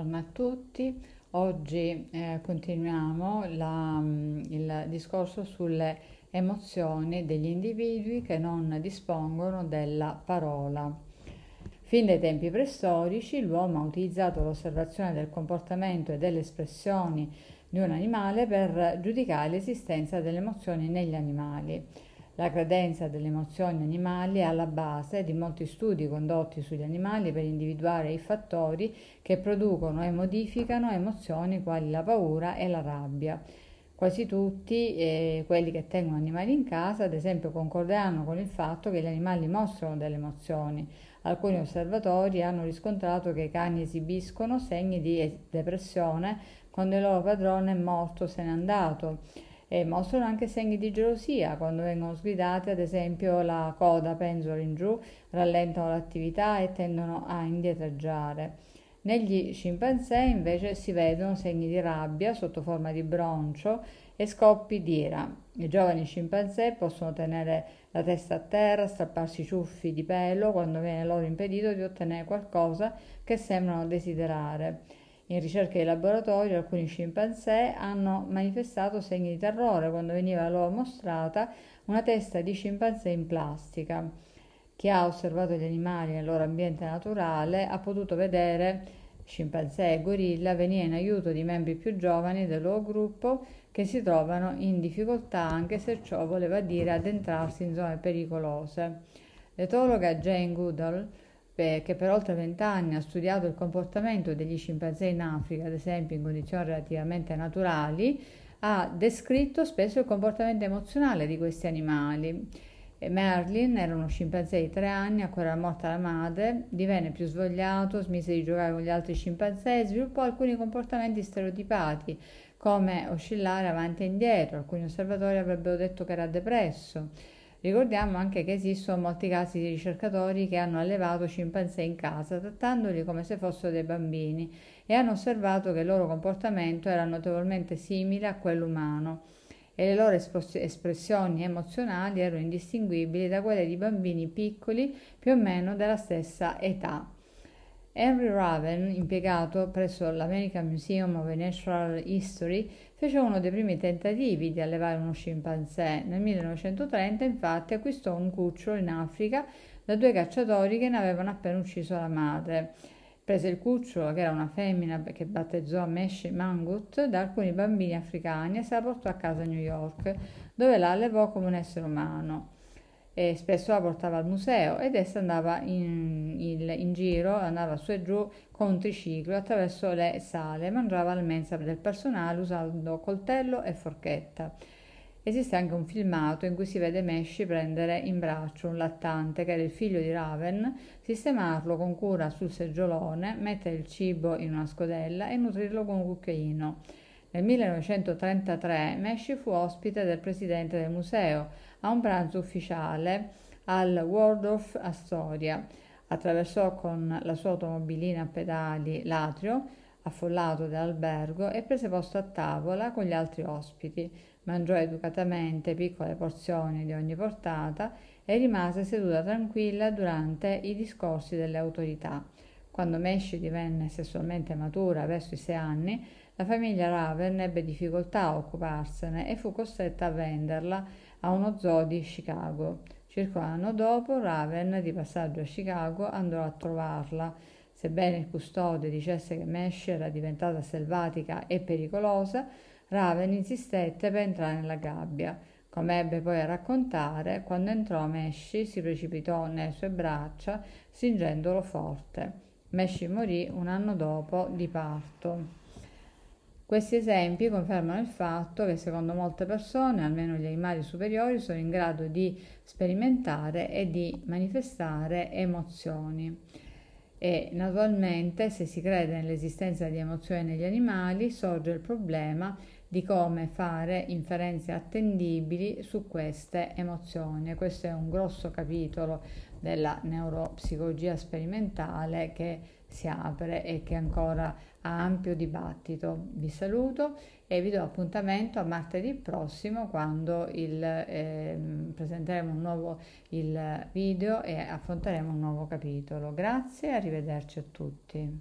Buongiorno a tutti, oggi eh, continuiamo la, mm, il discorso sulle emozioni degli individui che non dispongono della parola. Fin dai tempi preistorici l'uomo ha utilizzato l'osservazione del comportamento e delle espressioni di un animale per giudicare l'esistenza delle emozioni negli animali. La credenza delle emozioni animali è alla base di molti studi condotti sugli animali per individuare i fattori che producono e modificano emozioni quali la paura e la rabbia. Quasi tutti eh, quelli che tengono animali in casa, ad esempio, concorderanno con il fatto che gli animali mostrano delle emozioni. Alcuni osservatori hanno riscontrato che i cani esibiscono segni di depressione quando il loro padrone è morto o se n'è andato e mostrano anche segni di gelosia quando vengono sgridate, ad esempio la coda penzola in giù, rallentano l'attività e tendono a indietreggiare. Negli scimpanzé invece si vedono segni di rabbia sotto forma di broncio e scoppi di ira. I giovani scimpanzé possono tenere la testa a terra, strapparsi i ciuffi di pelo quando viene loro impedito di ottenere qualcosa che sembrano desiderare. In ricerche di laboratorio alcuni scimpanzé hanno manifestato segni di terrore quando veniva loro mostrata una testa di scimpanzé in plastica. Chi ha osservato gli animali nel loro ambiente naturale ha potuto vedere scimpanzé e gorilla venire in aiuto di membri più giovani del loro gruppo che si trovano in difficoltà anche se ciò voleva dire addentrarsi in zone pericolose. L'etologa Jane Goodall che per oltre vent'anni ha studiato il comportamento degli scimpanzé in Africa, ad esempio in condizioni relativamente naturali, ha descritto spesso il comportamento emozionale di questi animali. Merlin era uno scimpanzé di tre anni a cui era morta la madre, divenne più svogliato, smise di giocare con gli altri scimpanzé e sviluppò alcuni comportamenti stereotipati, come oscillare avanti e indietro. Alcuni osservatori avrebbero detto che era depresso. Ricordiamo anche che esistono molti casi di ricercatori che hanno allevato scimpanzé in casa, trattandoli come se fossero dei bambini, e hanno osservato che il loro comportamento era notevolmente simile a quello umano e le loro espressioni emozionali erano indistinguibili da quelle di bambini piccoli più o meno della stessa età. Henry Raven, impiegato presso l'American Museum of Natural History, fece uno dei primi tentativi di allevare uno scimpanzé. Nel 1930 infatti acquistò un cucciolo in Africa da due cacciatori che ne avevano appena ucciso la madre. Prese il cucciolo, che era una femmina che battezzò Mesh Mangut, da alcuni bambini africani e se la portò a casa a New York, dove la allevò come un essere umano e spesso la portava al museo ed essa andava in, in, in, giro, andava su e giù con un triciclo attraverso le sale, mangiava al mensa del personale usando coltello e forchetta. Esiste anche un filmato in cui si vede Mesci prendere in braccio un lattante che era il figlio di Raven, sistemarlo con cura sul seggiolone, mettere il cibo in una scodella e nutrirlo con un cucchiaino. Nel 1933 Mesci fu ospite del presidente del museo a un pranzo ufficiale al Waldorf Astoria. Attraversò con la sua automobilina a pedali l'atrio affollato dell'albergo e prese posto a tavola con gli altri ospiti. Mangiò educatamente piccole porzioni di ogni portata e rimase seduta tranquilla durante i discorsi delle autorità. Quando Mesci divenne sessualmente matura verso i sei anni, la famiglia Raven ebbe difficoltà a occuparsene e fu costretta a venderla a uno zoo di Chicago. Circa un anno dopo, Raven, di passaggio a Chicago, andò a trovarla. Sebbene il custode dicesse che Mesh era diventata selvatica e pericolosa, Raven insistette per entrare nella gabbia. Come ebbe poi a raccontare, quando entrò Meshi si precipitò nelle sue braccia, stringendolo forte. Meshi morì un anno dopo di parto. Questi esempi confermano il fatto che secondo molte persone, almeno gli animali superiori, sono in grado di sperimentare e di manifestare emozioni. E naturalmente se si crede nell'esistenza di emozioni negli animali sorge il problema di come fare inferenze attendibili su queste emozioni. Questo è un grosso capitolo della neuropsicologia sperimentale che si apre e che ancora ha ampio dibattito. Vi saluto e vi do appuntamento a martedì prossimo quando il, eh, presenteremo un nuovo video e affronteremo un nuovo capitolo. Grazie e arrivederci a tutti.